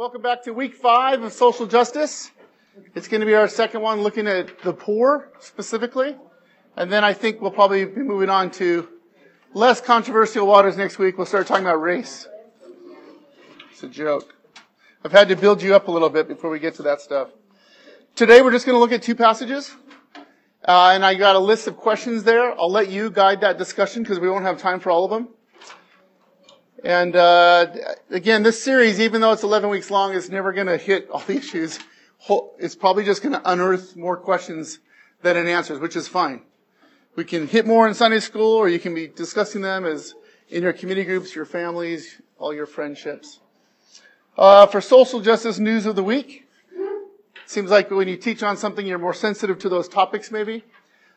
Welcome back to week five of social justice. It's going to be our second one looking at the poor specifically. And then I think we'll probably be moving on to less controversial waters next week. We'll start talking about race. It's a joke. I've had to build you up a little bit before we get to that stuff. Today we're just going to look at two passages. Uh, and I got a list of questions there. I'll let you guide that discussion because we won't have time for all of them. And uh, again, this series, even though it's 11 weeks long, is never going to hit all the issues. It's probably just going to unearth more questions than it answers, which is fine. We can hit more in Sunday school, or you can be discussing them as in your community groups, your families, all your friendships. Uh, for social justice news of the week, seems like when you teach on something, you're more sensitive to those topics, maybe.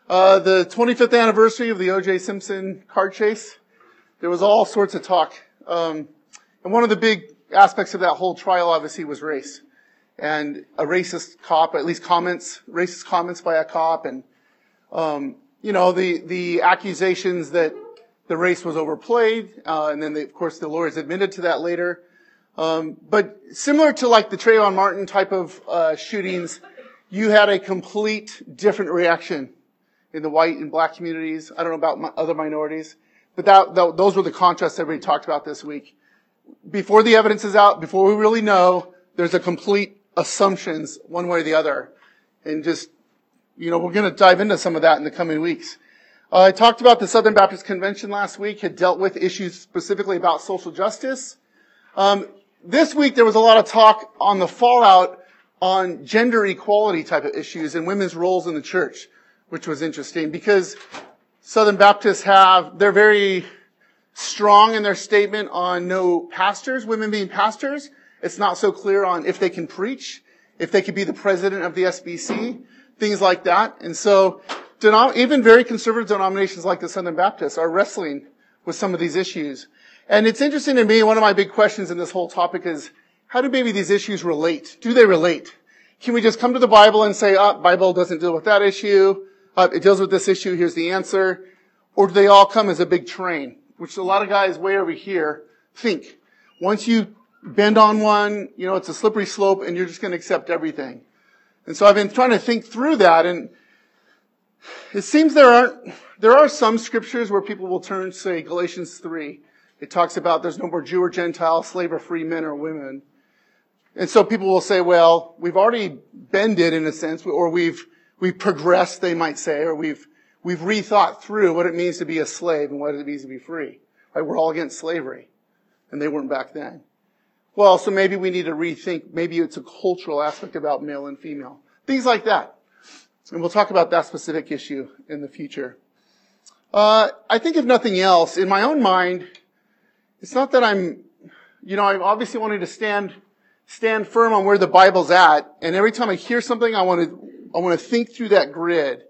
Uh, the 25th anniversary of the O.J. Simpson car chase. There was all sorts of talk um, and one of the big aspects of that whole trial, obviously, was race. And a racist cop, at least comments, racist comments by a cop, and um, you know the the accusations that the race was overplayed, uh, and then they, of course the lawyers admitted to that later. Um, but similar to like the Trayvon Martin type of uh, shootings, you had a complete different reaction in the white and black communities. I don't know about other minorities. But that, that, those were the contrasts everybody talked about this week. Before the evidence is out, before we really know, there's a complete assumptions one way or the other. And just, you know, we're going to dive into some of that in the coming weeks. Uh, I talked about the Southern Baptist Convention last week, had dealt with issues specifically about social justice. Um, this week there was a lot of talk on the fallout on gender equality type of issues and women's roles in the church, which was interesting because Southern Baptists have, they're very strong in their statement on no pastors, women being pastors. It's not so clear on if they can preach, if they could be the president of the SBC, things like that. And so, even very conservative denominations like the Southern Baptists are wrestling with some of these issues. And it's interesting to me, one of my big questions in this whole topic is, how do maybe these issues relate? Do they relate? Can we just come to the Bible and say, oh, Bible doesn't deal with that issue? Uh, it deals with this issue. Here's the answer. Or do they all come as a big train? Which a lot of guys way over here think. Once you bend on one, you know, it's a slippery slope and you're just going to accept everything. And so I've been trying to think through that and it seems there aren't, there are some scriptures where people will turn, say, Galatians 3. It talks about there's no more Jew or Gentile, slave or free, men or women. And so people will say, well, we've already bended in a sense, or we've we've progressed, they might say, or we've, we've rethought through what it means to be a slave and what it means to be free. Right? We're all against slavery. And they weren't back then. Well, so maybe we need to rethink, maybe it's a cultural aspect about male and female. Things like that. And we'll talk about that specific issue in the future. Uh, I think if nothing else, in my own mind, it's not that I'm, you know, I'm obviously wanting to stand, stand firm on where the Bible's at. And every time I hear something, I want to I want to think through that grid.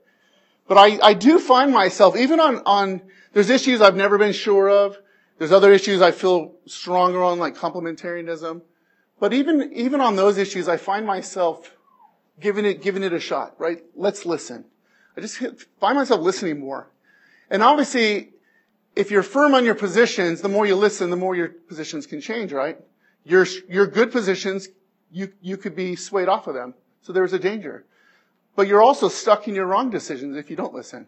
But I, I do find myself, even on, on, there's issues I've never been sure of. There's other issues I feel stronger on, like complementarianism. But even, even on those issues, I find myself giving it, giving it a shot, right? Let's listen. I just find myself listening more. And obviously, if you're firm on your positions, the more you listen, the more your positions can change, right? Your, your good positions, you, you could be swayed off of them. So there's a danger. But you're also stuck in your wrong decisions if you don't listen.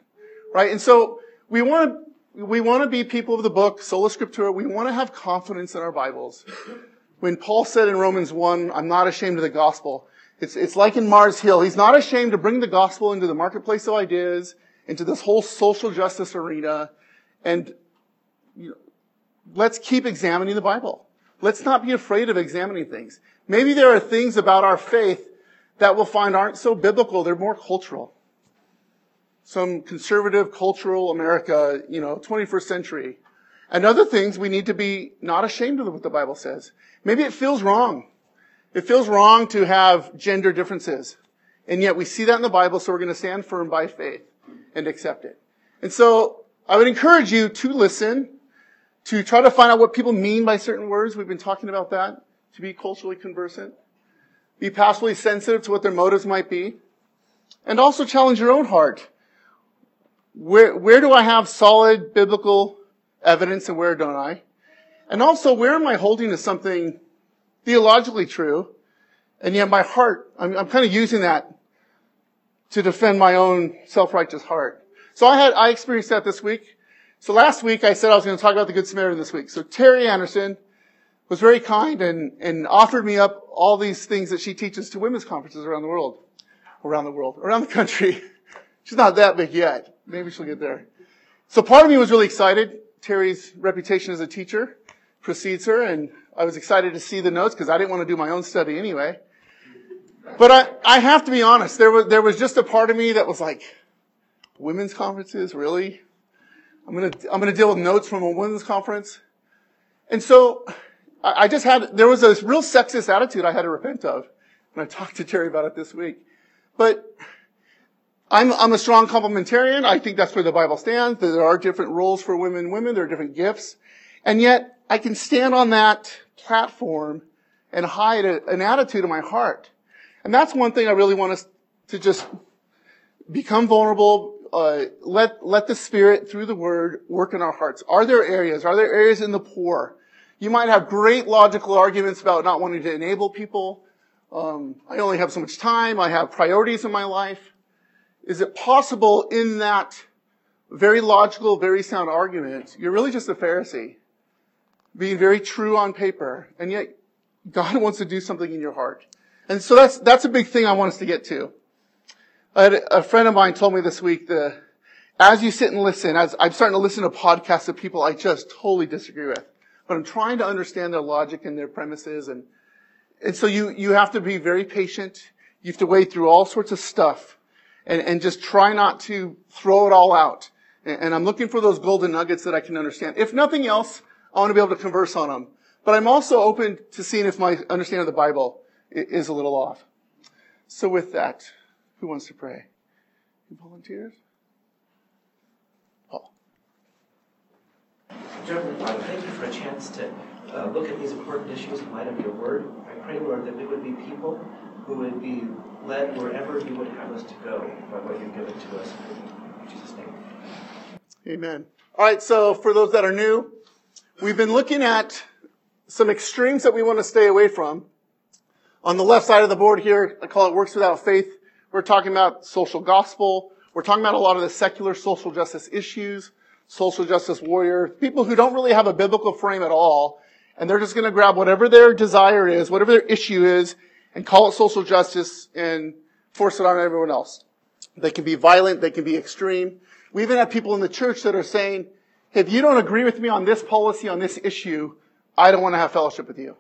Right? And so we want to, we want to be people of the book, sola scriptura. We want to have confidence in our Bibles. When Paul said in Romans 1, I'm not ashamed of the gospel, it's, it's like in Mars Hill. He's not ashamed to bring the gospel into the marketplace of ideas, into this whole social justice arena. And you know, let's keep examining the Bible. Let's not be afraid of examining things. Maybe there are things about our faith that we'll find aren't so biblical, they're more cultural. Some conservative cultural America, you know, 21st century. And other things we need to be not ashamed of what the Bible says. Maybe it feels wrong. It feels wrong to have gender differences. And yet we see that in the Bible, so we're going to stand firm by faith and accept it. And so I would encourage you to listen, to try to find out what people mean by certain words. We've been talking about that, to be culturally conversant. Be passively sensitive to what their motives might be. And also challenge your own heart. Where, where do I have solid biblical evidence and where don't I? And also, where am I holding to something theologically true, and yet my heart, I'm, I'm kind of using that to defend my own self-righteous heart. So I had, I experienced that this week. So last week I said I was going to talk about the Good Samaritan this week. So Terry Anderson was very kind and, and offered me up all these things that she teaches to women's conferences around the world. Around the world. Around the country. She's not that big yet. Maybe she'll get there. So part of me was really excited. Terry's reputation as a teacher precedes her and I was excited to see the notes because I didn't want to do my own study anyway. But I, I have to be honest, there was, there was just a part of me that was like, women's conferences, really? I'm gonna, I'm gonna deal with notes from a women's conference. And so, I, just had, there was a real sexist attitude I had to repent of. And I talked to Terry about it this week. But, I'm, I'm a strong complementarian. I think that's where the Bible stands. There are different roles for women and women. There are different gifts. And yet, I can stand on that platform and hide a, an attitude in my heart. And that's one thing I really want us to just become vulnerable, uh, let, let the Spirit through the Word work in our hearts. Are there areas? Are there areas in the poor? You might have great logical arguments about not wanting to enable people. Um, I only have so much time. I have priorities in my life. Is it possible in that very logical, very sound argument, you're really just a Pharisee, being very true on paper, and yet God wants to do something in your heart. And so that's, that's a big thing I want us to get to. a friend of mine told me this week that as you sit and listen, as I'm starting to listen to podcasts of people I just totally disagree with, but I'm trying to understand their logic and their premises and, and so you, you have to be very patient. You have to wade through all sorts of stuff and, and just try not to throw it all out. And, and I'm looking for those golden nuggets that I can understand. If nothing else, I want to be able to converse on them. But I'm also open to seeing if my understanding of the Bible is a little off. So with that, who wants to pray? Any volunteers? Reverend Father, thank you for a chance to uh, look at these important issues in light of your word. I pray, Lord, that we would be people who would be led wherever you would have us to go by what you've given to us. In Jesus' name. Amen. All right, so for those that are new, we've been looking at some extremes that we want to stay away from. On the left side of the board here, I call it works without faith. We're talking about social gospel. We're talking about a lot of the secular social justice issues, social justice warrior, people who don't really have a biblical frame at all, and they're just going to grab whatever their desire is, whatever their issue is, and call it social justice and force it on everyone else. They can be violent, they can be extreme. We even have people in the church that are saying, if you don't agree with me on this policy, on this issue, I don't want to have fellowship with you.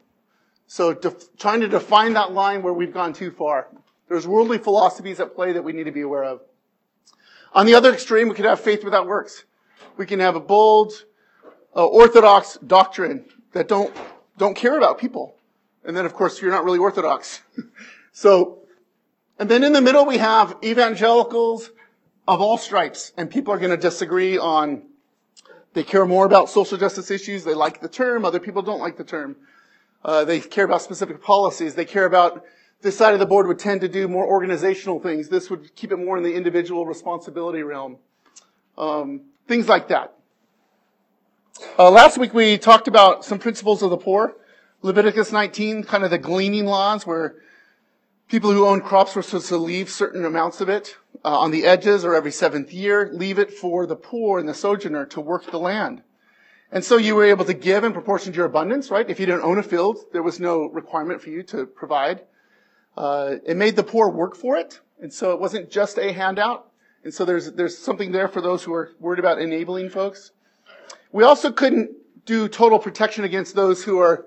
So def- trying to define that line where we've gone too far. There's worldly philosophies at play that we need to be aware of. On the other extreme, we can have faith without works. We can have a bold, uh, orthodox doctrine that don't, don't care about people. And then of course you're not really orthodox. so, and then in the middle we have evangelicals of all stripes. And people are going to disagree on, they care more about social justice issues. They like the term. Other people don't like the term. Uh, they care about specific policies. They care about this side of the board would tend to do more organizational things. This would keep it more in the individual responsibility realm. Um, things like that. Uh, last week we talked about some principles of the poor. Leviticus 19, kind of the gleaning laws where people who own crops were supposed to leave certain amounts of it uh, on the edges or every seventh year, leave it for the poor and the sojourner to work the land. And so you were able to give in proportion to your abundance, right? If you didn't own a field, there was no requirement for you to provide. Uh, it made the poor work for it, and so it wasn't just a handout. And so there's there's something there for those who are worried about enabling folks. We also couldn't do total protection against those who are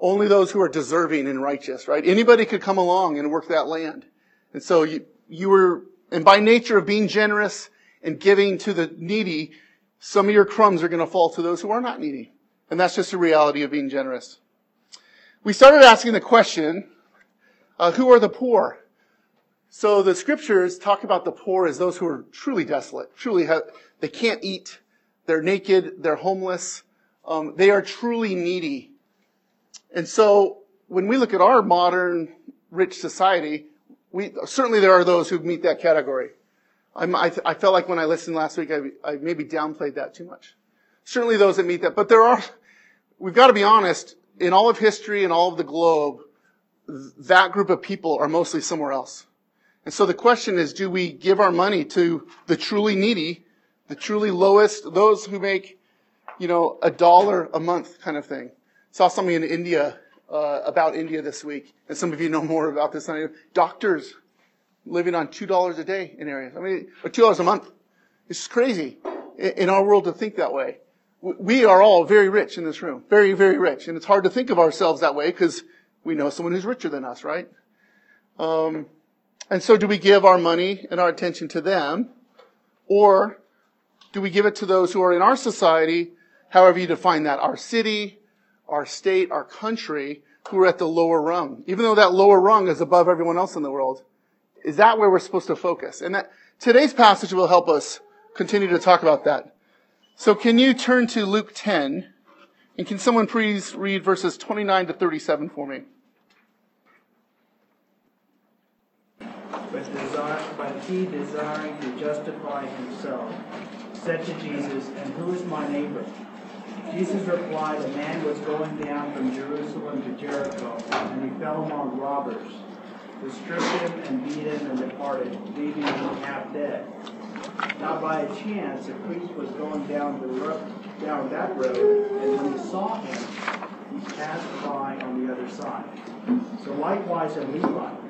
only those who are deserving and righteous, right? Anybody could come along and work that land. And so you you were and by nature of being generous and giving to the needy, some of your crumbs are going to fall to those who are not needy. And that's just the reality of being generous. We started asking the question, uh, who are the poor? So the scriptures talk about the poor as those who are truly desolate, truly have, they can't eat, they're naked, they're homeless, um, they are truly needy. And so when we look at our modern rich society, we, certainly there are those who meet that category. I, I felt like when I listened last week, I, I maybe downplayed that too much. Certainly those that meet that, but there are, we've got to be honest, in all of history and all of the globe, that group of people are mostly somewhere else. And so the question is, do we give our money to the truly needy, the truly lowest, those who make, you know, a dollar a month kind of thing? Saw something in India, uh, about India this week, and some of you know more about this than I do. Doctors living on $2 a day in areas. I mean, or $2 a month. It's crazy in our world to think that way. We are all very rich in this room. Very, very rich. And it's hard to think of ourselves that way because we know someone who's richer than us, right? Um, and so do we give our money and our attention to them? Or do we give it to those who are in our society, however you define that, our city, our state, our country, who are at the lower rung, even though that lower rung is above everyone else in the world? Is that where we're supposed to focus? And that today's passage will help us continue to talk about that. So can you turn to Luke 10? And can someone please read verses 29 to 37 for me? But, desire, but he, desiring to justify himself, said to Jesus, And who is my neighbor? Jesus replied, A man was going down from Jerusalem to Jericho, and he fell among robbers, who stripped him and beat him and departed, leaving him half dead. Now by a chance, a priest was going down the road, down that road, and when he saw him, he passed by on the other side. So likewise a Levite,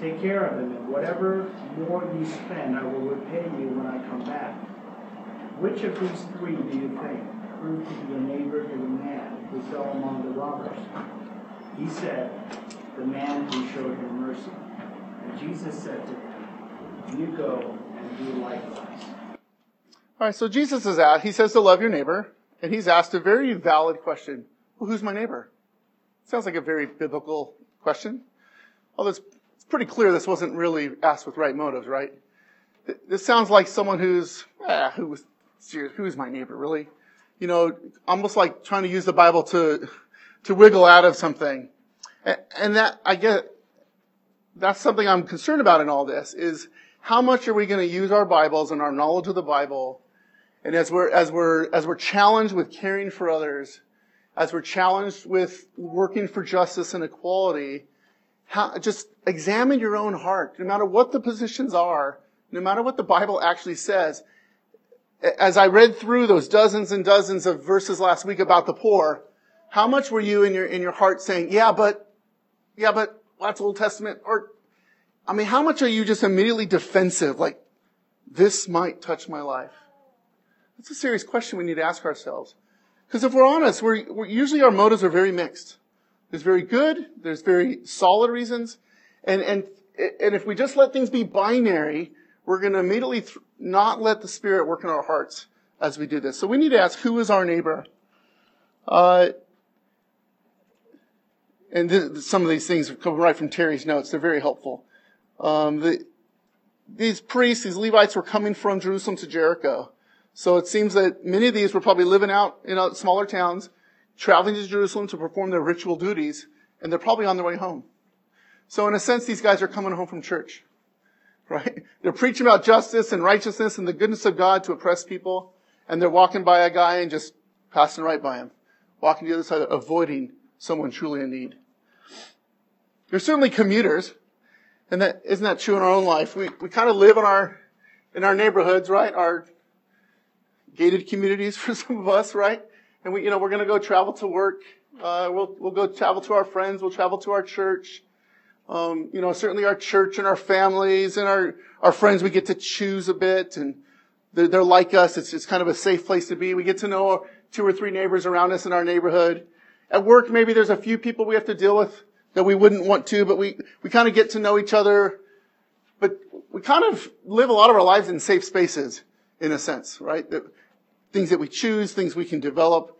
Take care of him, and whatever more you spend, I will repay you when I come back. Which of these three do you think proved to be a neighbor to the man who fell among the robbers? He said, The man who showed him mercy. And Jesus said to him, You go and do likewise. All right, so Jesus is at, he says to love your neighbor, and he's asked a very valid question. Well, who's my neighbor? Sounds like a very biblical question. It's, it's pretty clear this wasn't really asked with right motives, right? This sounds like someone who's, eh, who was, who's my neighbor, really? You know, almost like trying to use the Bible to, to wiggle out of something. And that, I get, that's something I'm concerned about in all this, is how much are we going to use our Bibles and our knowledge of the Bible and as we're, as we're, as we're challenged with caring for others, as we're challenged with working for justice and equality, how, just examine your own heart, no matter what the positions are, no matter what the Bible actually says. As I read through those dozens and dozens of verses last week about the poor, how much were you in your, in your heart saying, yeah, but, yeah, but that's Old Testament, or, I mean, how much are you just immediately defensive, like, this might touch my life? That's a serious question we need to ask ourselves. Because if we're honest, we're, we're, usually our motives are very mixed. There's very good, there's very solid reasons, and and and if we just let things be binary, we're going to immediately th- not let the Spirit work in our hearts as we do this. So we need to ask, who is our neighbor? Uh, and th- some of these things come right from Terry's notes. They're very helpful. Um, the, these priests, these Levites, were coming from Jerusalem to Jericho. So it seems that many of these were probably living out in smaller towns, traveling to Jerusalem to perform their ritual duties, and they're probably on their way home. So in a sense, these guys are coming home from church, right? They're preaching about justice and righteousness and the goodness of God to oppress people, and they're walking by a guy and just passing right by him, walking to the other side, avoiding someone truly in need. They're certainly commuters, and that isn't that true in our own life? We we kind of live in our in our neighborhoods, right? Our gated communities for some of us, right? And we, you know, we're going to go travel to work. Uh, we'll, we'll go travel to our friends. We'll travel to our church. Um, you know, certainly our church and our families and our, our friends, we get to choose a bit and they're, they're like us. It's, it's kind of a safe place to be. We get to know two or three neighbors around us in our neighborhood. At work, maybe there's a few people we have to deal with that we wouldn't want to, but we, we kind of get to know each other. But we kind of live a lot of our lives in safe spaces, in a sense, right? Things that we choose, things we can develop.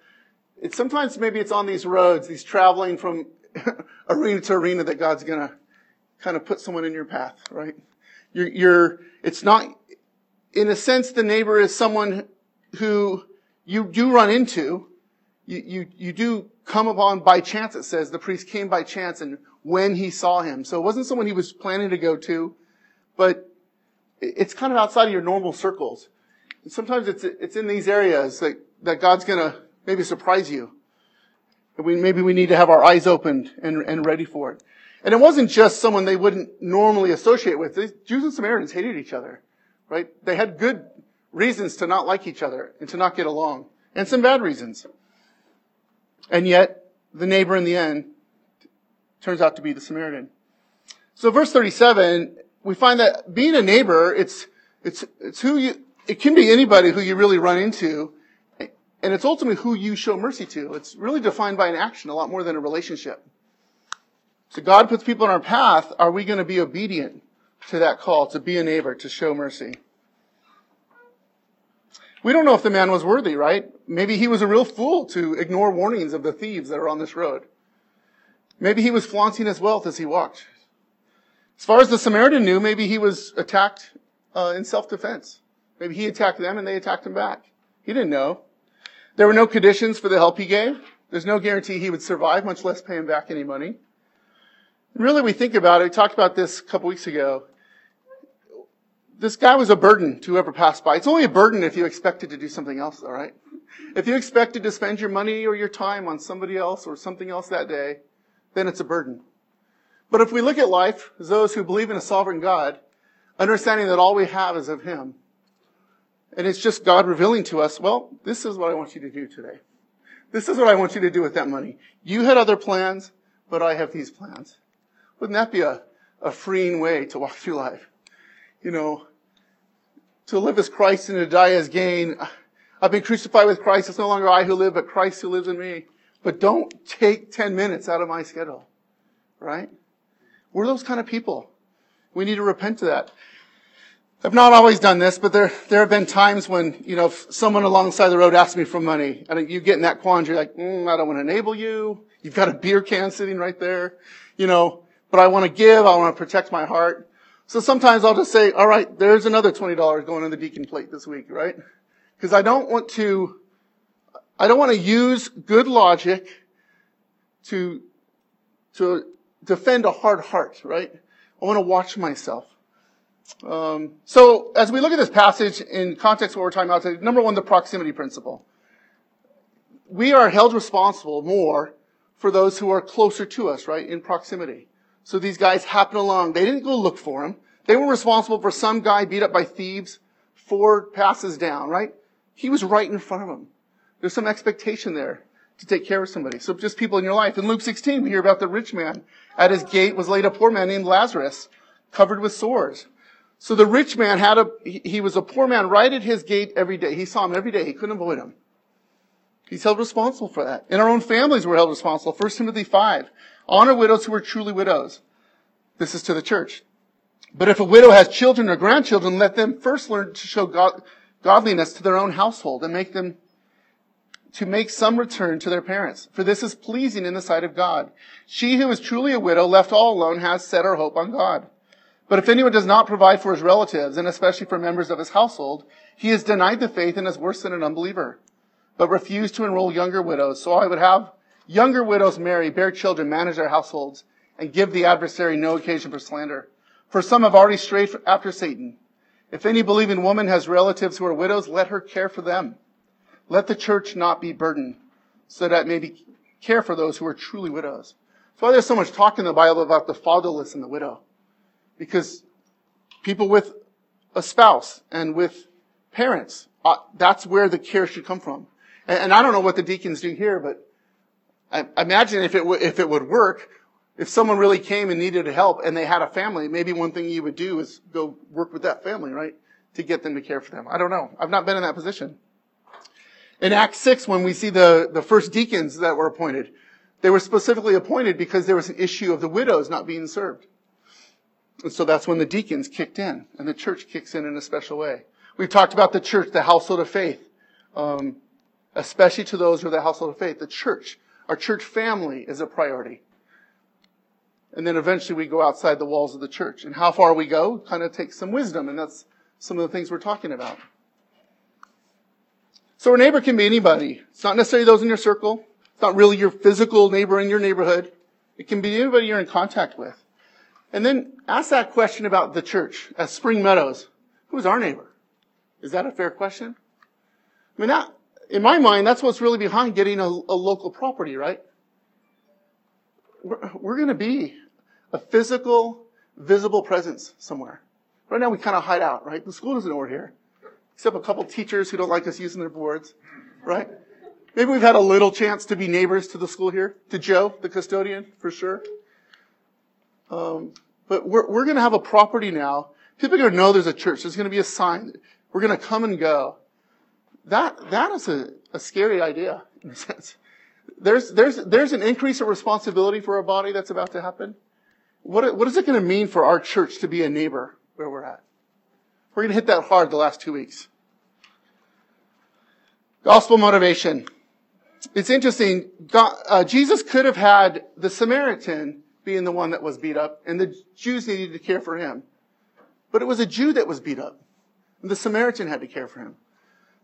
It's sometimes maybe it's on these roads, these traveling from arena to arena that God's gonna kind of put someone in your path, right? You're, you're, it's not, in a sense, the neighbor is someone who you do run into. You, you, you do come upon by chance, it says. The priest came by chance and when he saw him. So it wasn't someone he was planning to go to, but it's kind of outside of your normal circles. And sometimes it's, it's in these areas that, that God's gonna maybe surprise you. And we, maybe we need to have our eyes opened and, and ready for it. And it wasn't just someone they wouldn't normally associate with. The Jews and Samaritans hated each other, right? They had good reasons to not like each other and to not get along, and some bad reasons. And yet, the neighbor in the end turns out to be the Samaritan. So verse 37, we find that being a neighbor, it's, it's, it's who you, it can be anybody who you really run into, and it's ultimately who you show mercy to. It's really defined by an action a lot more than a relationship. So God puts people in our path. Are we going to be obedient to that call to be a neighbor, to show mercy? We don't know if the man was worthy, right? Maybe he was a real fool to ignore warnings of the thieves that are on this road. Maybe he was flaunting his wealth as he walked. As far as the Samaritan knew, maybe he was attacked uh, in self-defense. Maybe he attacked them and they attacked him back. He didn't know. There were no conditions for the help he gave. There's no guarantee he would survive, much less pay him back any money. Really, we think about it. We talked about this a couple weeks ago. This guy was a burden to whoever passed by. It's only a burden if you expected to do something else, all right? If you expected to spend your money or your time on somebody else or something else that day, then it's a burden. But if we look at life as those who believe in a sovereign God, understanding that all we have is of Him, and it's just God revealing to us, well, this is what I want you to do today. This is what I want you to do with that money. You had other plans, but I have these plans. Wouldn't that be a, a freeing way to walk through life? You know, to live as Christ and to die as gain. I've been crucified with Christ. It's no longer I who live, but Christ who lives in me. But don't take 10 minutes out of my schedule. Right? We're those kind of people. We need to repent to that. I've not always done this, but there, there have been times when, you know, someone alongside the road asks me for money, and you get in that quandary, like, mm, I don't want to enable you. You've got a beer can sitting right there. You know, but I want to give. I want to protect my heart. So sometimes I'll just say, all right, there's another $20 going in the deacon plate this week, right? Because I don't want to, I don't want to use good logic to, to defend a hard heart, right? I want to watch myself. Um, so as we look at this passage in context what we're talking about today, number one, the proximity principle. We are held responsible more for those who are closer to us, right, in proximity. So these guys happen along. They didn't go look for him. They were responsible for some guy beat up by thieves four passes down, right? He was right in front of them. There's some expectation there to take care of somebody. So just people in your life. In Luke 16, we hear about the rich man. At his gate was laid a poor man named Lazarus, covered with sores. So the rich man had a, he was a poor man right at his gate every day. He saw him every day. He couldn't avoid him. He's held responsible for that. In our own families, we're held responsible. 1 Timothy 5. Honor widows who are truly widows. This is to the church. But if a widow has children or grandchildren, let them first learn to show God, godliness to their own household and make them to make some return to their parents. For this is pleasing in the sight of God. She who is truly a widow, left all alone, has set her hope on God. But if anyone does not provide for his relatives, and especially for members of his household, he has denied the faith and is worse than an unbeliever. But refused to enroll younger widows. So I would have Younger widows marry, bear children, manage their households, and give the adversary no occasion for slander. For some have already strayed after Satan. If any believing woman has relatives who are widows, let her care for them. Let the church not be burdened, so that may be care for those who are truly widows. That's why there's so much talk in the Bible about the fatherless and the widow. Because people with a spouse and with parents, uh, that's where the care should come from. And, and I don't know what the deacons do here, but I imagine if it, w- if it would work, if someone really came and needed help and they had a family, maybe one thing you would do is go work with that family, right? To get them to care for them. I don't know. I've not been in that position. In Acts 6, when we see the, the first deacons that were appointed, they were specifically appointed because there was an issue of the widows not being served. And so that's when the deacons kicked in and the church kicks in in a special way. We've talked about the church, the household of faith, um, especially to those who are the household of faith, the church our church family is a priority. And then eventually we go outside the walls of the church. And how far we go kind of takes some wisdom, and that's some of the things we're talking about. So a neighbor can be anybody. It's not necessarily those in your circle. It's not really your physical neighbor in your neighborhood. It can be anybody you're in contact with. And then ask that question about the church at Spring Meadows. Who's our neighbor? Is that a fair question? I mean, that, in my mind, that's what's really behind getting a, a local property, right? We're, we're going to be a physical, visible presence somewhere. Right now, we kind of hide out, right? The school doesn't know we're here, except a couple teachers who don't like us using their boards, right? Maybe we've had a little chance to be neighbors to the school here, to Joe, the custodian, for sure. Um, but we're, we're going to have a property now. People are going to know there's a church. There's going to be a sign. We're going to come and go. That, that is a, a scary idea in a sense. There's, there's, there's an increase of responsibility for our body that's about to happen. What, what is it going to mean for our church to be a neighbor where we're at? We're going to hit that hard the last two weeks. Gospel motivation. It's interesting. God, uh, Jesus could have had the Samaritan being the one that was beat up, and the Jews needed to care for him. But it was a Jew that was beat up, and the Samaritan had to care for him.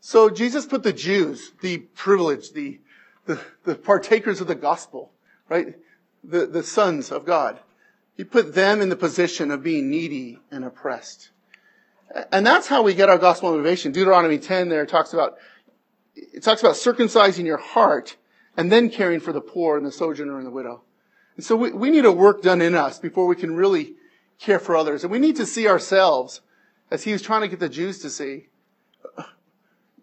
So Jesus put the Jews, the privileged, the, the, the partakers of the gospel, right? The, the sons of God. He put them in the position of being needy and oppressed. And that's how we get our gospel motivation. Deuteronomy 10 there talks about, it talks about circumcising your heart and then caring for the poor and the sojourner and the widow. And so we, we need a work done in us before we can really care for others. And we need to see ourselves as he was trying to get the Jews to see.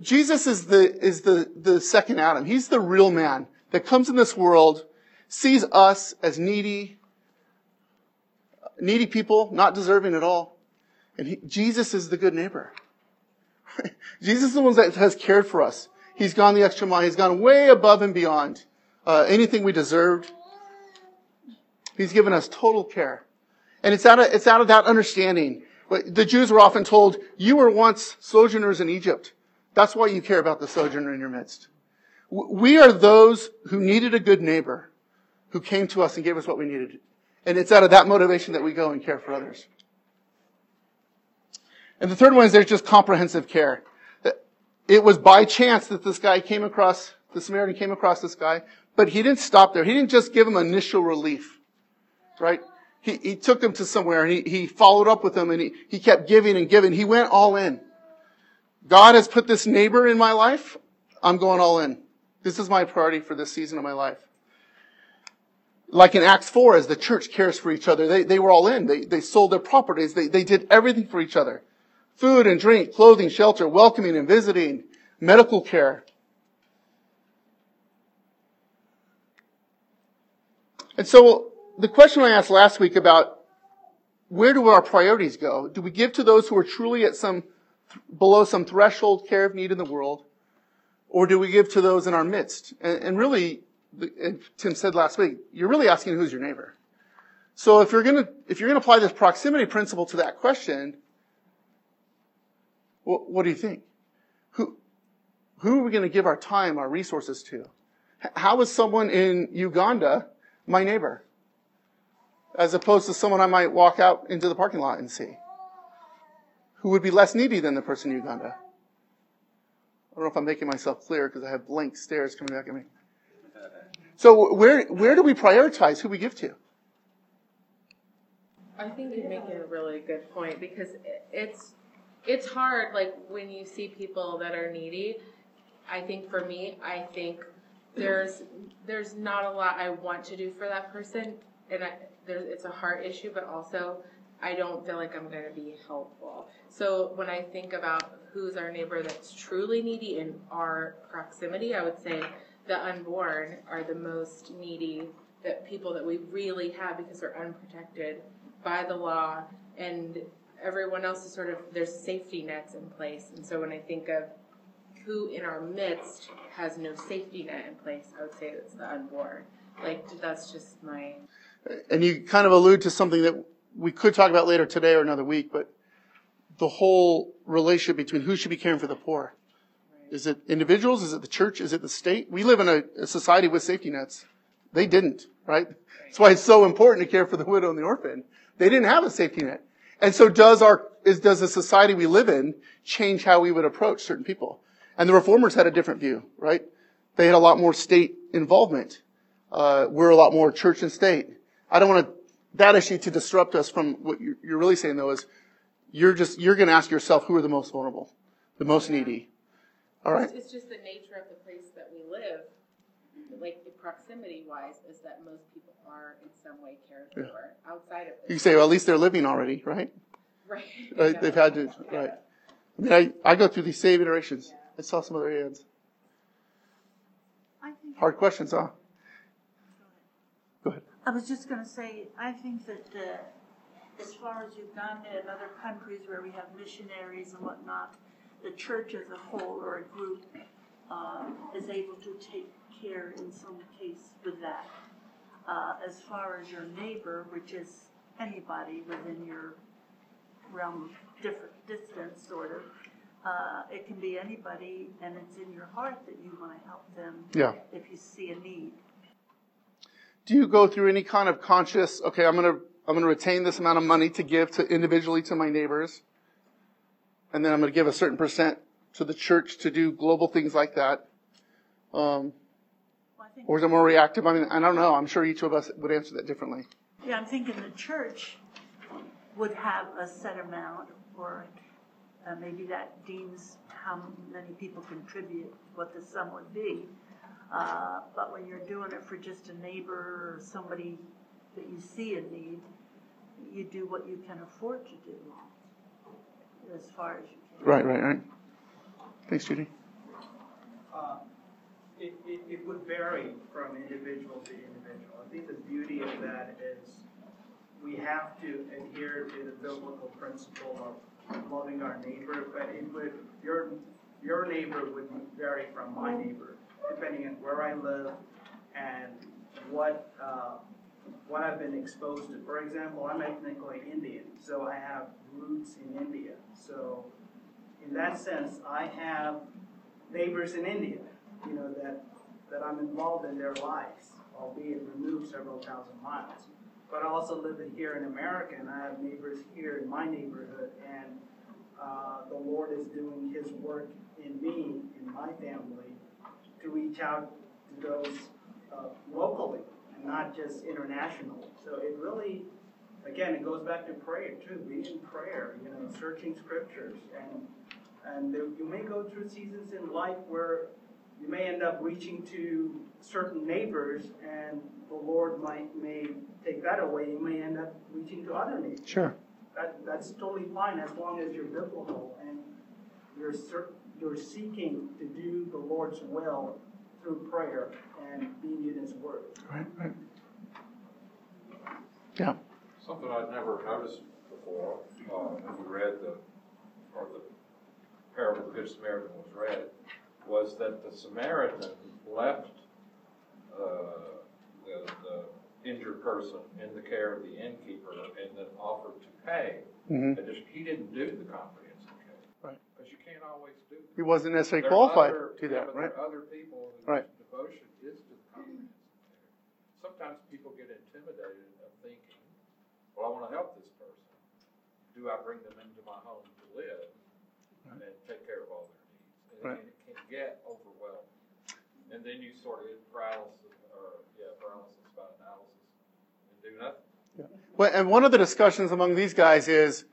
Jesus is the, is the, the second Adam. He's the real man that comes in this world, sees us as needy, needy people, not deserving at all. And he, Jesus is the good neighbor. Jesus is the one that has cared for us. He's gone the extra mile. He's gone way above and beyond uh, anything we deserved. He's given us total care. And it's out of, it's out of that understanding. The Jews were often told, you were once sojourners in Egypt. That's why you care about the sojourner in your midst. We are those who needed a good neighbor who came to us and gave us what we needed. And it's out of that motivation that we go and care for others. And the third one is there's just comprehensive care. It was by chance that this guy came across, the Samaritan came across this guy, but he didn't stop there. He didn't just give him initial relief, right? He, he took them to somewhere and he, he followed up with them and he, he kept giving and giving. He went all in. God has put this neighbor in my life. I'm going all in. This is my priority for this season of my life. Like in Acts 4, as the church cares for each other, they, they were all in. They, they sold their properties. They, they did everything for each other. Food and drink, clothing, shelter, welcoming and visiting, medical care. And so the question I asked last week about where do our priorities go? Do we give to those who are truly at some below some threshold care of need in the world, or do we give to those in our midst? And, and really, Tim said last week, you're really asking who's your neighbor. So if you're gonna if you're gonna apply this proximity principle to that question, what, what do you think? Who who are we going to give our time, our resources to? How is someone in Uganda my neighbor? As opposed to someone I might walk out into the parking lot and see who would be less needy than the person in Uganda. I don't know if I'm making myself clear because I have blank stares coming back at me. So where where do we prioritize who we give to? I think you're making a really good point because it's it's hard like when you see people that are needy. I think for me, I think there's there's not a lot I want to do for that person, and I, it's a heart issue, but also I don't feel like I'm going to be helpful. So when I think about who's our neighbor that's truly needy in our proximity, I would say the unborn are the most needy that people that we really have because they're unprotected by the law and everyone else is sort of there's safety nets in place. And so when I think of who in our midst has no safety net in place, I would say it's the unborn. Like that's just my and you kind of allude to something that we could talk about later today or another week, but the whole relationship between who should be caring for the poor. Is it individuals? Is it the church? Is it the state? We live in a, a society with safety nets. They didn't, right? That's why it's so important to care for the widow and the orphan. They didn't have a safety net. And so does our, is, does the society we live in change how we would approach certain people? And the reformers had a different view, right? They had a lot more state involvement. Uh, we're a lot more church and state. I don't want to, that issue to disrupt us from what you're, you're really saying though is you're just, you're going to ask yourself who are the most vulnerable, the most needy. All right. It's, it's just the nature of the place that we live, like proximity wise, is that most people are in some way cared Yeah. for outside of You say, well, at least they're living already, right? Right. Right, They've had to, right. I mean, I, I go through these same iterations. I saw some other hands. I think, Hard questions, huh? I was just gonna say, I think that, uh, as far as Uganda and other countries where we have missionaries and whatnot, the church as a whole or a group, uh, is able to take care in some case with that. Uh, as far as your neighbor, which is anybody within your realm of different distance, sort of, uh, it can be anybody, and it's in your heart that you wanna help them Yeah. if you see a need. Do you go through any kind of conscious, okay, I'm gonna, I'm gonna retain this amount of money to give to individually to my neighbors. And then I'm gonna give a certain percent to the church to do global things like that. Um, Well, or is it more reactive? I mean, I don't know. I'm sure each of us would answer that differently. Yeah, I'm thinking the church would have a set amount, or uh, maybe that deems how many people contribute, what the sum would be. Uh, But when you're doing it for just a neighbor or somebody that you see in need, you do what you can afford to do, as far as you can. Right, right, right. Thanks, Judy. Uh, It, it, it would vary from individual to individual. I think the beauty of that is we have to adhere to the biblical principle of loving our neighbor, but it would, your, your neighbor would vary from my neighbor, depending on where I live and what, uh, what I've been exposed to. For example, I'm ethnically Indian, so I have roots in India. So in that sense, I have neighbors in India, you know, that, that I'm involved in their lives, albeit removed several thousand miles. But I also live here in America, and I have neighbors here in my neighborhood, and uh, the Lord is doing His work in me, in my family, to reach out to those uh, locally and not just internationally. So it really, again, it goes back to prayer too. Be in prayer, you know, searching scriptures, and and there, you may go through seasons in life where you may end up reaching to certain neighbors, and the Lord might may take that away. You may end up reaching to other neighbors. Sure. That, that's totally fine as long as you're biblical and you're cer- you're seeking to do the Lord's will through prayer and being in His Word. Right, right. Yeah. Something I'd never noticed before, uh, when we read the, or the parable of the Good Samaritan was read, was that the Samaritan left, uh, the, the injured person in the care of the innkeeper and then offered to pay. hmm And just, he didn't do the comprehensive care. Right. Because you can't always do that. He wasn't necessarily There qualified other- to do yeah, that, but right? there are other people Right. devotion is to the. Sometimes people get intimidated of thinking, well, I want to help this person. Do I bring them into my home to live and take care of all their needs? Right. And it can get overwhelming. And then you sort of get paralysis, or, yeah, paralysis by analysis and do nothing. Well, and one of the discussions among these guys is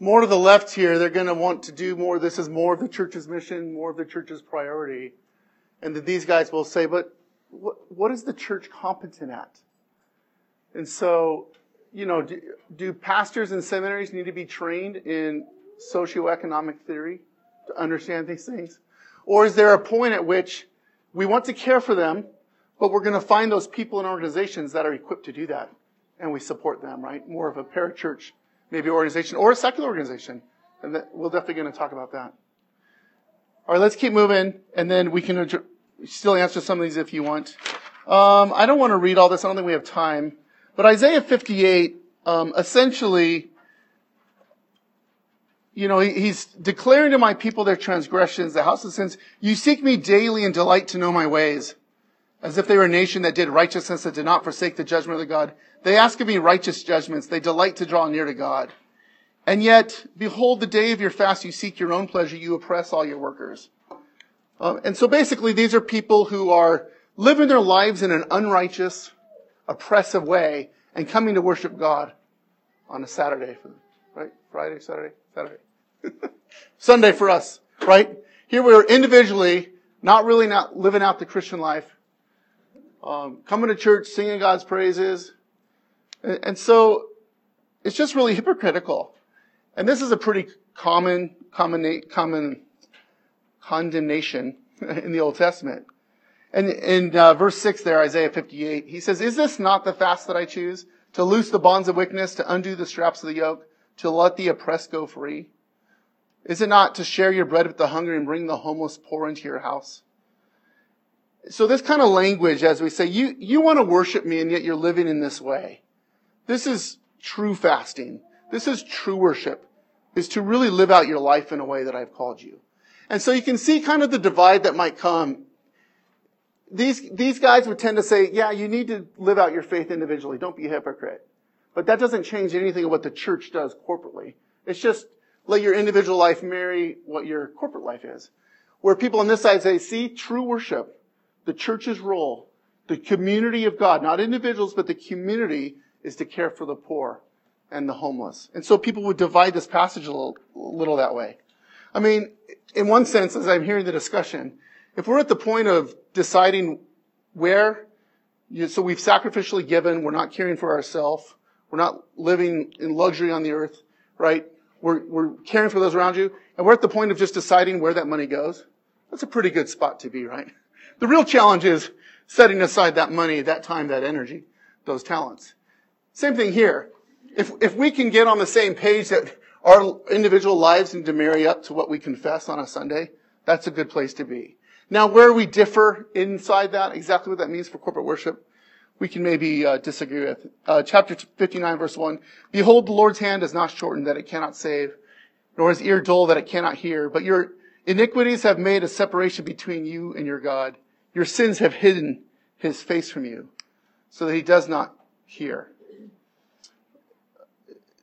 more to the left here, they're going to want to do more. This is more of the church's mission, more of the church's priority. And that these guys will say, but what, what is the church competent at? And so, you know, do, do pastors and seminaries need to be trained in socioeconomic theory to understand these things? Or is there a point at which we want to care for them, but we're going to find those people and organizations that are equipped to do that? and we support them, right? More of a parachurch, maybe organization or a secular organization. And that, we're definitely going to talk about that. All right, let's keep moving, and then we can adj- still answer some of these if you want. Um, I don't want to read all this. I don't think we have time. But Isaiah 58, um, essentially, you know, he, he's declaring to my people their transgressions, the house of sins. You seek me daily and delight to know my ways. as if they were a nation that did righteousness that did not forsake the judgment of the God. They ask of me righteous judgments. They delight to draw near to God. And yet, behold, the day of your fast, you seek your own pleasure, you oppress all your workers. Um, and so basically, these are people who are living their lives in an unrighteous, oppressive way and coming to worship God on a Saturday, right? Friday, Saturday, Saturday. Sunday for us, right? Here we are individually, not really not living out the Christian life, um, coming to church, singing God's praises. And, so it's just really hypocritical. And this is a pretty common, common, common condemnation in the Old Testament. And in uh, verse 6 there, Isaiah 58, he says, Is this not the fast that I choose? To loose the bonds of wickedness, to undo the straps of the yoke, to let the oppressed go free? Is it not to share your bread with the hungry and bring the homeless poor into your house? So this kind of language, as we say, you, you want to worship me and yet you're living in this way. This is true fasting. This is true worship, is to really live out your life in a way that I've called you. And so you can see kind of the divide that might come. These, these guys would tend to say, yeah, you need to live out your faith individually. Don't be a hypocrite. But that doesn't change anything of what the church does corporately. It's just let your individual life marry what your corporate life is. Where people on this side say, see, true worship, the church's role, the community of God, not individuals, but the community is to care for the poor and the homeless. And so people would divide this passage a little, a little that way. I mean, in one sense, as I'm hearing the discussion, if we're at the point of deciding where, so we've sacrificially given, we're not caring for ourselves, we're not living in luxury on the earth, right? We're, we're caring for those around you, and we're at the point of just deciding where that money goes. That's a pretty good spot to be, right? The real challenge is setting aside that money, that time, that energy, those talents. Same thing here. If, if we can get on the same page that our individual lives need to marry up to what we confess on a Sunday, that's a good place to be. Now, where we differ inside that, exactly what that means for corporate worship, we can maybe uh, disagree with. Uh, chapter 59, verse 1. Behold, the Lord's hand is not shortened that it cannot save, nor his ear dull that it cannot hear. But your iniquities have made a separation between you and your God. Your sins have hidden his face from you, so that he does not hear.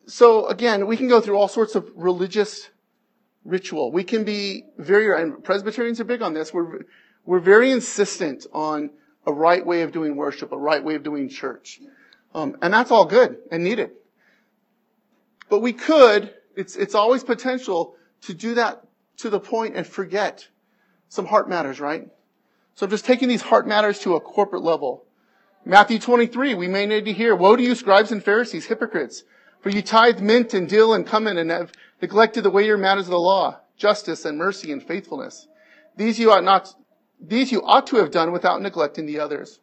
So again, we can go through all sorts of religious ritual. We can be very, and Presbyterians are big on this. We're, we're very insistent on a right way of doing worship, a right way of doing church. Um, and that's all good and needed. But we could, it's, it's always potential to do that to the point and forget some heart matters, right? So I'm just taking these heart matters to a corporate level. Matthew 23, we may need to hear, Woe to you, scribes and Pharisees, hypocrites! For you tithe mint and dill and cumin and have neglected the weightier matters of the law, justice and mercy and faithfulness. These you ought not, these you ought to have done without neglecting the others.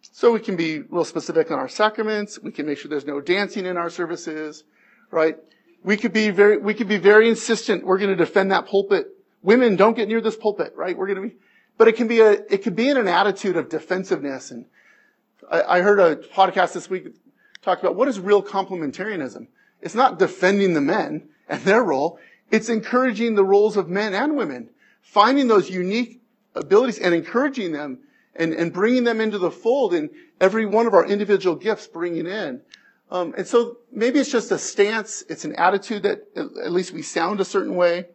So we can be real specific on our sacraments. We can make sure there's no dancing in our services, right? We could be very, we could be very insistent. We're going to defend that pulpit. Women, don't get near this pulpit, right? We're going to be, but it can be a, it could be in an attitude of defensiveness. And I, I heard a podcast this week talked about what is real complementarianism. It's not defending the men and their role. It's encouraging the roles of men and women, finding those unique abilities and encouraging them and, and bringing them into the fold in every one of our individual gifts, bringing in. Um, and so maybe it's just a stance. It's an attitude that at least we sound a certain way.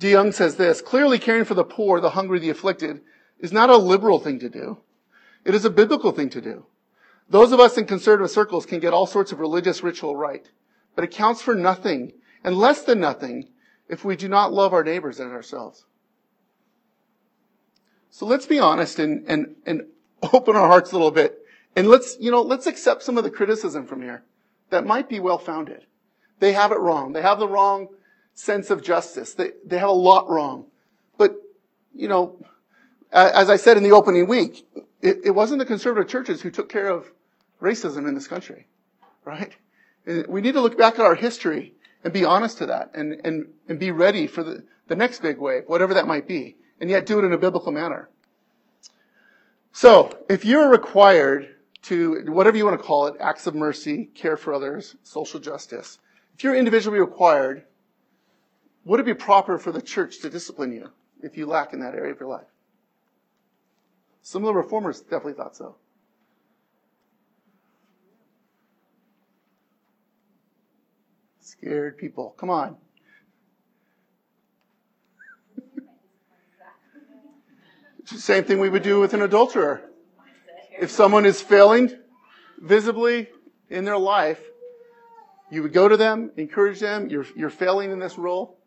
DeYoung says this, clearly caring for the poor, the hungry, the afflicted is not a liberal thing to do. It is a biblical thing to do. Those of us in conservative circles can get all sorts of religious ritual right, but it counts for nothing and less than nothing if we do not love our neighbors as ourselves. So let's be honest and, and, and open our hearts a little bit. And let's, you know, let's accept some of the criticism from here that might be well founded. They have it wrong. They have the wrong sense of justice. They, they have a lot wrong. But, you know, as I said in the opening week, it, it wasn't the conservative churches who took care of racism in this country, right? And we need to look back at our history and be honest to that and, and, and be ready for the, the next big wave, whatever that might be, and yet do it in a biblical manner. So, if you're required to, whatever you want to call it, acts of mercy, care for others, social justice, if you're individually required, would it be proper for the church to discipline you if you lack in that area of your life? Some of the reformers definitely thought so. Scared people. Come on. Same thing we would do with an adulterer. If someone is failing visibly in their life, you would go to them, encourage them, you're, you're failing in this role,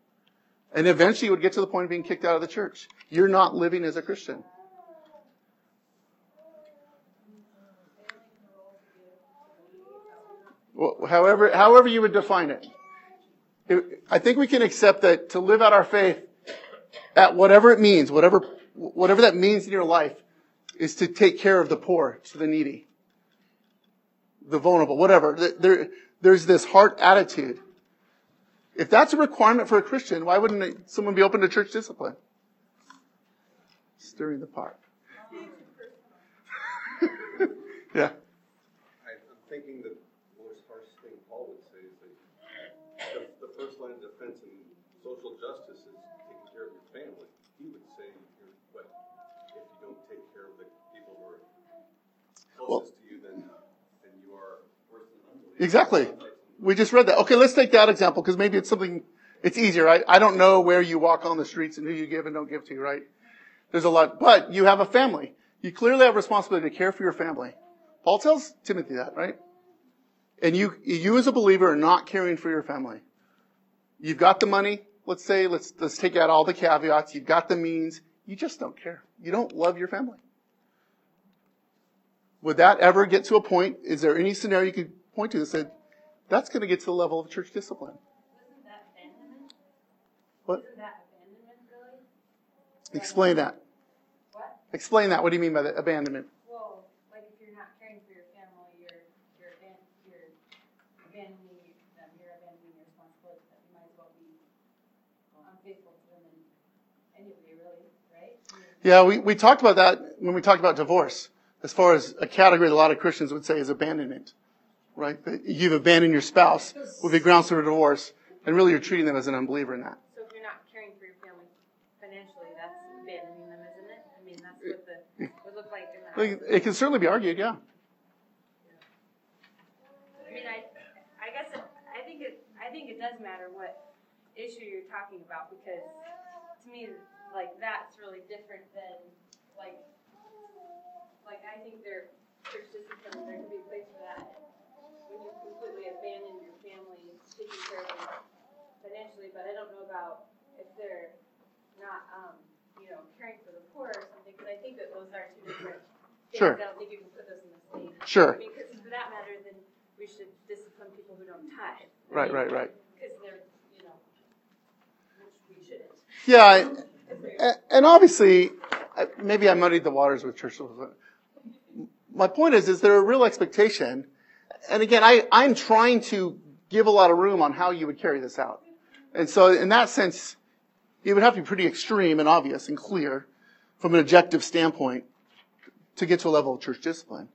and eventually you would get to the point of being kicked out of the church. You're not living as a Christian. Well, however, however you would define it. It. I think we can accept that to live out our faith at whatever it means, whatever, whatever that means in your life, is to take care of the poor, to the needy, the vulnerable, whatever. There, there's this heart attitude. If that's a requirement for a Christian, why wouldn't someone be open to church discipline? Stirring the pot. yeah. I'm thinking the social justice is taking care of your family. He would say, you're, what, if you don't take care of the people who are closest to you, then, uh, then you are worse than unbelievers. Exactly. We just read that. Okay, let's take that example because maybe it's something, it's easier. I, I don't know where you walk on the streets and who you give and don't give to, right? There's a lot, but you have a family. You clearly have responsibility to care for your family. Paul tells Timothy that, right? And you, you as a believer are not caring for your family. You've got the money, let's say, let's, let's take out all the caveats. You've got the means. You just don't care. You don't love your family. Would that ever get to a point? Is there any scenario you could point to that said, that's going to get to the level of church discipline? Isn't that abandonment? What? Isn't that abandonment really? Explain that. What? Explain that. What do you mean by that? Abandonment. Well, like if you're not caring for your family, you're, you're aban- you're abandoning them, you're abandoning your responsibility, that you might as well be unfaithful to them in anyway, really, right? I mean, Yeah, we, we talked about that when we talked about divorce, as far as a category that a lot of Christians would say is abandonment, right? That you've abandoned your spouse would be grounds for divorce, and really you're treating them as an unbeliever in that. So if you're not caring for your family financially, that's abandoning them, isn't it? I mean, that's what the, would look like in that. It can certainly be argued, yeah. I mean, I, I guess, it- I think it, I think it does matter what issue you're talking about, because to me, like, that's really different than, like, like, I think there, church discipline, there can be a place for that. When you completely abandon your family, taking care of them financially, but I don't know about if they're not, um, you know, caring for the poor or something, because I think that those are two different things. Sure. I don't think you can put those in the same. Sure. I Because for that matter, then we should discipline people who don't tithe. Right, right, right. Because they're, you know, we shouldn't. Yeah, I- and obviously, uh, maybe I muddied the waters with church. My point is, is there a real expectation? And again, I, I'm trying to give a lot of room on how you would carry this out. And so in that sense, it would have to be pretty extreme and obvious and clear from an objective standpoint to get to a level of church discipline.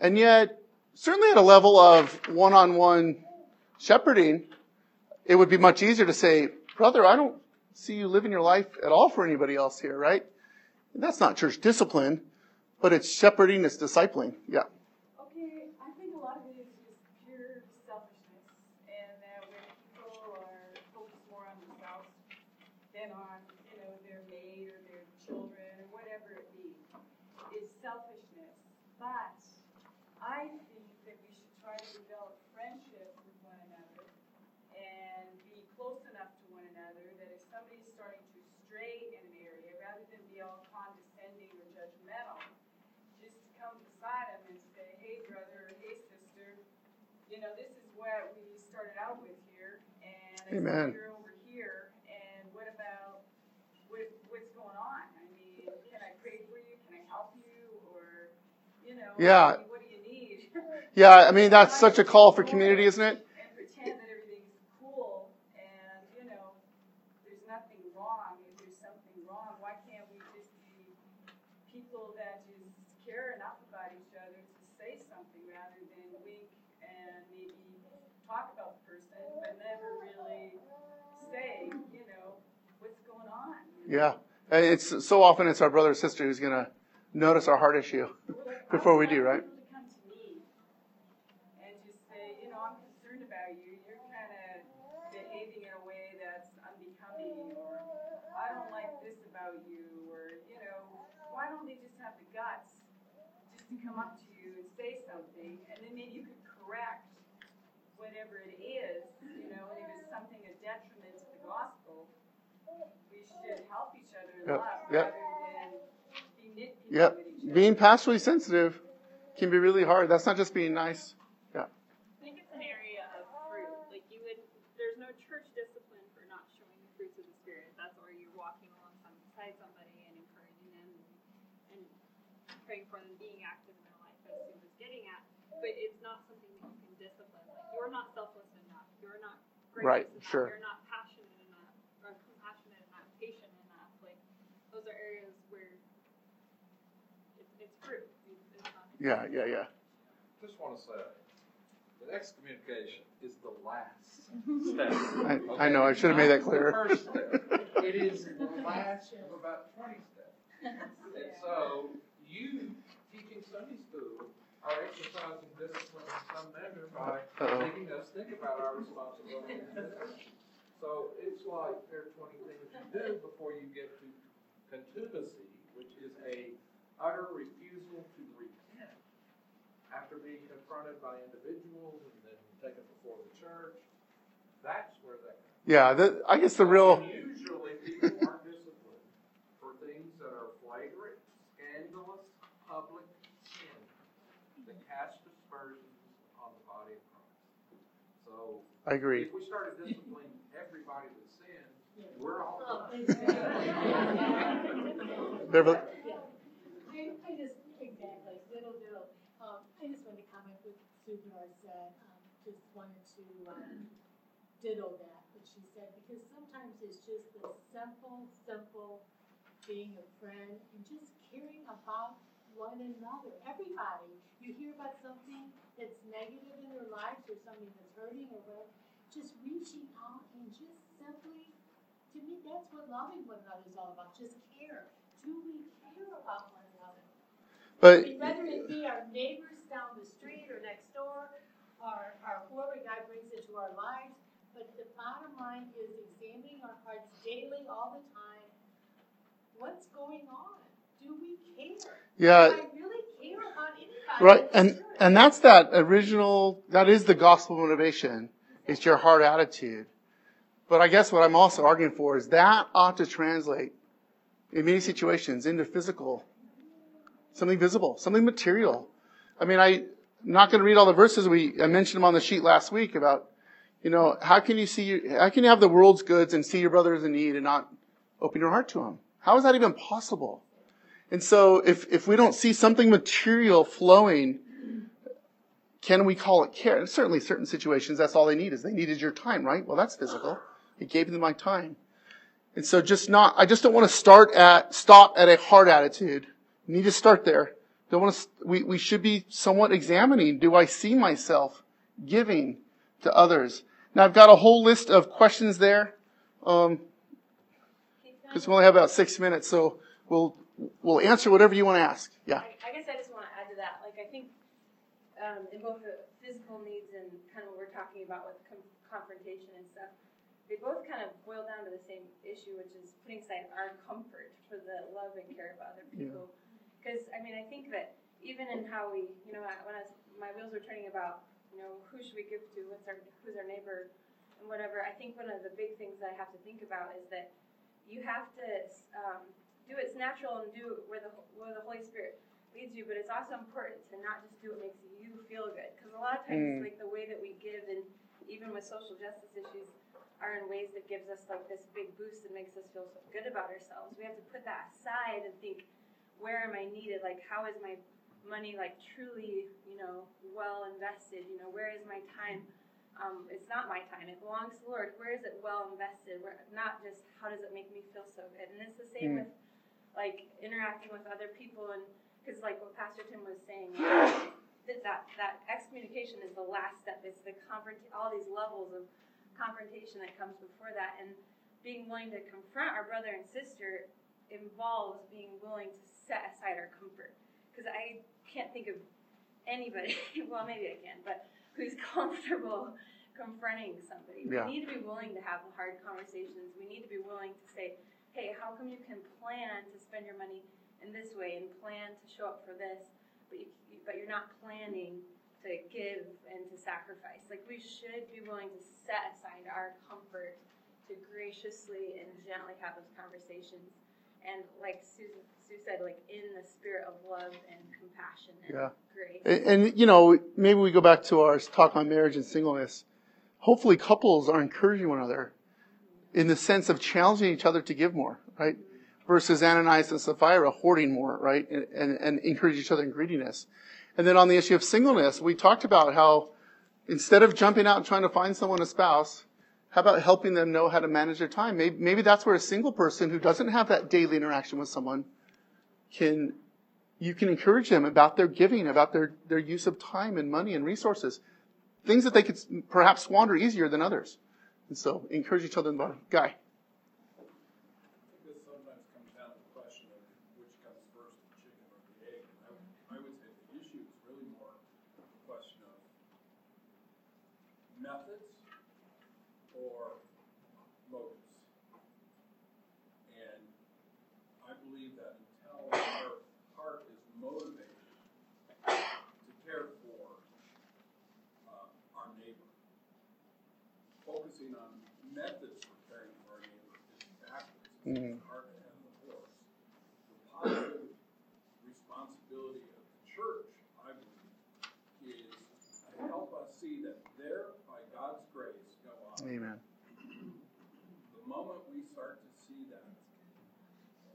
And yet, certainly at a level of one-on-one shepherding, it would be much easier to say, brother, I don't see you living your life at all for anybody else here, right? That's not church discipline, but it's shepherding, it's discipling. Yeah. Okay, I think a lot of it is just pure selfishness, and that when people are focused more on themselves than on, you know, their mate or their children or whatever it be, is selfishness. But I think that we should try to develop friendship with one another and be close enough to one another that if somebody's starting to stray in an area, rather than be all condescending or judgmental, just to come beside them and say, hey, brother, hey, sister, you know, this is what we started out with here, and Amen. you're over here, and what about, what, what's going on? I mean, can I pray for you? Can I help you? Or, you know, Yeah. I mean, what do you need? Yeah, I mean, that's such a call for community, isn't it? and pretend that everything's cool and, you know, there's nothing wrong. If there's something wrong, why can't we just be people that just care enough about each other to say something rather than wink and maybe talk about the person, but never really say, you know, what's going on? Yeah. It's so often it's our brother or sister who's going to notice our heart issue before we do, right? To come to me and just say, you know, I'm concerned about you. You're kind of behaving in a way that's unbecoming, or I don't like this about you, or you know, why don't they just have the guts just to come up to you and say something, and then maybe you could correct whatever it is, you know, and if it's something a detriment to the gospel, we should help each other in Yep, love yep. rather than be nitpicky Yep. with each other. Being pastorally sensitive can be really hard. That's not just being nice. I think it's an area of fruit. Like you would, there's no church discipline for not showing the fruits of the spirit. That's where you're walking alongside somebody and encouraging them and, praying for them, being active in their life, as Sue was getting at. But it's not something that you can discipline. Like you're not selfless enough. You're not Right, enough. sure. You're not passionate enough or compassionate enough, patient enough. Like those are areas where it's, it's fruit. It's, it's not Yeah, yeah, yeah. Just want to say, that excommunication is the last step. I, I know. I should have made that clear. First step. It is the last of about twenty steps. And so, you teaching Sunday school are exercising discipline in some measure by Uh-oh. making us think about our responsibilities. in the church. So it's like there are twenty things you do before you get to contumacy, which is a utter refusal to repent after being confronted by individuals and then taken before the church. That's where that comes. Yeah, the, I guess the real. And usually people are disciplined for things that are flagrant, scandalous, public sin that cast aspersions on the body of Christ. So I agree. if we started disciplining everybody that sins, we're all done. Beverly. I, I just, exactly, little, little, um, I just wanted to comment what Sue said, um, just wanted to, um, ditto that, what she said, because sometimes it's just the simple, simple being a friend and just caring about one another, everybody. You hear about something that's negative in their lives or something that's hurting or whatever, just reaching out and just simply, to me, that's what loving one another is all about, just care. Do we care about one another? But And whether it be our neighbors down the street or next door, or, or whoever God brings into our lives, but the bottom line is examining our hearts daily, all the time. What's going on? Do we care? yeah, Do I really care about anybody? right. And and that's that original. That is the gospel motivation. It's your heart attitude. But I guess what I'm also arguing for is that ought to translate in many situations into physical, something visible, something material. I mean, I, am not going to read all the verses. We, I mentioned them on the sheet last week about, you know, how can you see, how can you have the world's goods and see your brothers in need and not open your heart to them? How is that even possible? And so if, if we don't see something material flowing, can we call it care? And certainly certain situations, that's all they need is they needed your time, right? Well, that's physical. I gave them my time. And so just not, I just don't want to start at, stop at a hard attitude. We need to start there. Don't want to, we, we should be somewhat examining, do I see myself giving to others? Now I've got a whole list of questions there. Um, cause we only have about six minutes, so we'll, we'll answer whatever you want to ask. Yeah. I, I guess I just want to add to that. Like, I think um, in both the physical needs and kind of what we're talking about with com- confrontation and stuff, they both kind of boil down to the same issue, which is putting aside our comfort for the love and care of other people. Because I mean, I think that even in how we, you know, when I was, my wheels were turning about, you know, who should we give to? What's our, who's our neighbor, and whatever. I think one of the big things that I have to think about is that you have to um, do what's natural and do where the where the Holy Spirit leads you. But it's also important to not just do what makes you feel good, because a lot of times, Mm. like the way that we give, and even with social justice issues, are in ways that gives us like this big boost and makes us feel so good about ourselves. We have to put that aside and think, where am I needed? Like, how is my money like truly, you know, well invested? You know, where is my time? Um, it's not my time; it belongs to the Lord. Where is it well invested? Where not just how does it make me feel so good? And it's the same Mm. with like interacting with other people, and because like what Pastor Tim was saying, that that that excommunication is the last step. It's the confront all these levels of confrontation that comes before that, and being willing to confront our brother and sister involves being willing to set aside our comfort. Because I can't think of anybody, well, maybe I can, but who's comfortable confronting somebody. Yeah. We need to be willing to have hard conversations. We need to be willing to say, hey, how come you can plan to spend your money in this way and plan to show up for this, but you, but you're not planning to give and to sacrifice. Like we should be willing to set aside our comfort to graciously and gently have those conversations. And like Sue, Sue said, like in the spirit of love and compassion and Yeah. grace. And, and, you know, maybe we go back to our talk on marriage and singleness. Hopefully, couples are encouraging one another in the sense of challenging each other to give more, right? Versus Ananias and Sapphira hoarding more, right? And, and, and encourage each other in greediness. And then on the issue of singleness, we talked about how instead of jumping out and trying to find someone a spouse, how about helping them know how to manage their time? Maybe, maybe that's where a single person who doesn't have that daily interaction with someone can, you can encourage them about their giving, about their, their use of time and money and resources. Things that they could perhaps squander easier than others. And so encourage each other in the body. Guy. I think this sometimes comes down to the question of which comes first, the chicken or the egg. And I, would- I would say the issue is really more a question of methods or motives. And I believe that until our heart is motivated to care for uh, our neighbor, focusing on methods for caring for our neighbor is backwards. It's Mhm. hard to have the horse. The positive responsibility of the church, I believe, is to help us see that there, by God's grace, go on. Amen. The moment we start to see that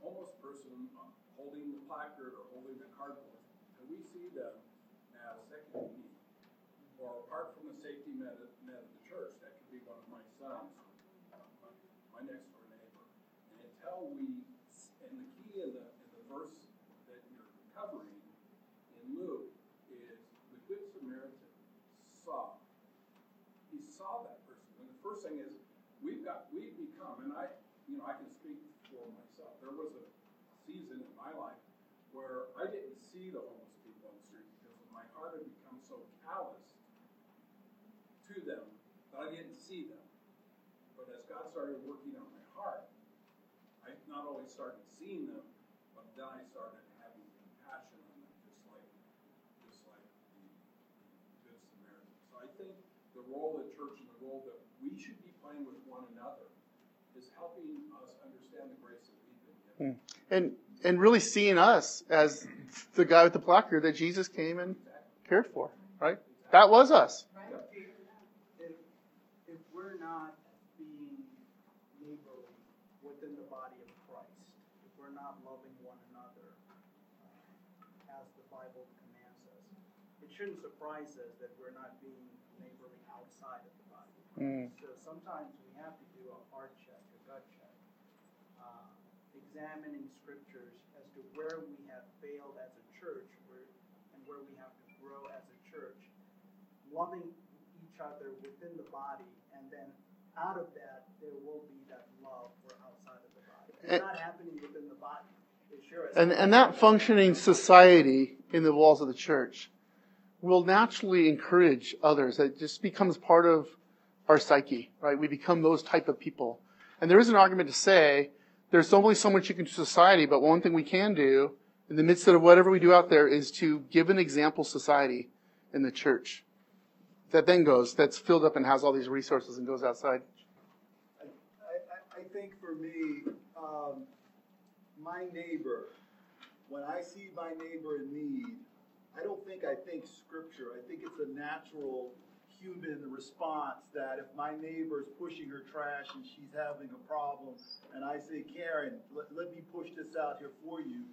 homeless person holding the placard or holding the cardboard, and we see them as second need, or apart from the safety net of the church, that could be one of my sons, uh, my, my next door neighbor. And until we, and the key in the, in the verse that you're covering in Luke is the Good Samaritan saw. He saw that person. And the thing is, we've got, we've become, and I, you know, I can speak for myself. There was a season in my life where I didn't see the homeless people on the street because my heart had become so calloused to them that I didn't see them. But as God started working on my heart, I not only started seeing them, but then I started having compassion on them, just like, just like the, the Good Samaritan. So I think the role of the church and the role that we should be playing with one another is helping us understand the grace that we've been given. And, and really seeing us as the guy with the placard that Jesus came and cared for, right? That was us. If, if we're not being neighborly within the body of Christ, if we're not loving one another uh, as the Bible commands us, it shouldn't surprise us that we're not being neighborly outside of the body Mm. So sometimes we have to do a heart check, a gut check, uh, examining scriptures as to where we have failed as a church where, and where we have to grow as a church loving each other within the body, and then out of that, there will be that love for outside of the body. It's And- not happening within the body. Sure. And, and that functioning society in the walls of the church will naturally encourage others. It just becomes part of our psyche, right? We become those type of people. And there is an argument to say there's only so much you can do to society, but one thing we can do in the midst of whatever we do out there is to give an example society in the church that then goes, that's filled up and has all these resources and goes outside. I, I, I think for me, um, my neighbor, when I see my neighbor in need, I don't think I think scripture. I think it's a natural human response that if my neighbor is pushing her trash and she's having a problem, and I say, Karen, let, let me push this out here for you,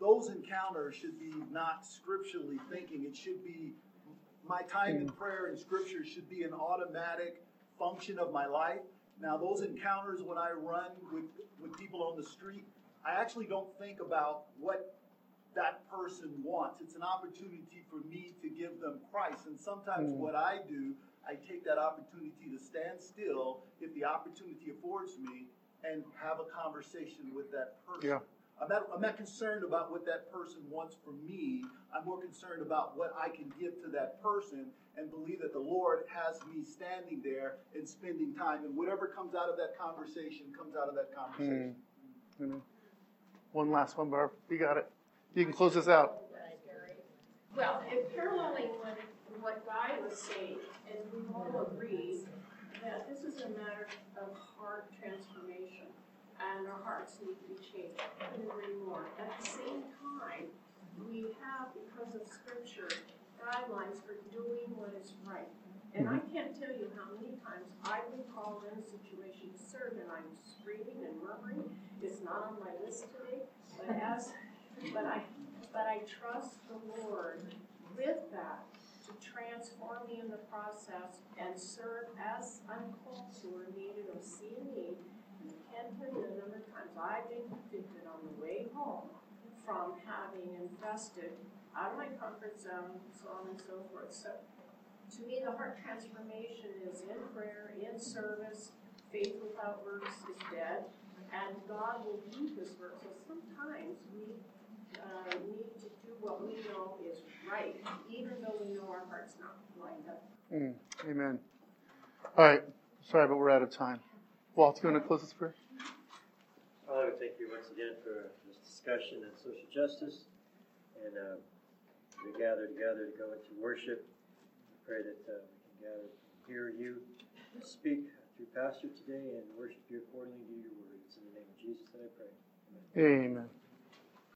those encounters should be not scripturally thinking. It should be my time in hmm. prayer and scripture should be an automatic function of my life. Now, those encounters when I run with, with people on the street, I actually don't think about what that person wants. It's an opportunity for me to give them Christ. And sometimes Mm. what I do, I take that opportunity to stand still if the opportunity affords me and have a conversation with that person. Yeah. I'm not, I'm not concerned about what that person wants from me. I'm more concerned about what I can give to that person and believe that the Lord has me standing there and spending time. And whatever comes out of that conversation comes out of that conversation. Amen. One last one, Barb. You got it. You can close this out. Well, in paralleling what, what Guy was saying, and we all agree that this is a matter of heart transformation, and our hearts need to be changed, I couldn't agree more. At the same time, we have, because of scripture, guidelines for doing what is right. And I mm-hmm. can't tell you how many times I've been called in a situation to serve, and I'm screaming and murmuring. It's not on my list today, but as, but I, but I trust the Lord with that to transform me in the process and serve as I'm called to or needed or see a need. Can't tell you the number of times I've been convicted on the way home from having invested out of my comfort zone, so on and so forth. So to me, the heart transformation is in prayer, in service. Faith without works is dead, and God will do His work. So sometimes we uh, need to do what we know is right, even though we know our heart's not lined up. Mm, amen. All right. Sorry, but we're out of time. Walt, do you want to close this prayer? Father, thank you once again for this discussion on social justice. And uh, we gather together to go into worship. We pray that uh, we can gather to hear you speak through Pastor today and worship you accordingly to your word. It's in the name of Jesus that I pray. Amen. Amen.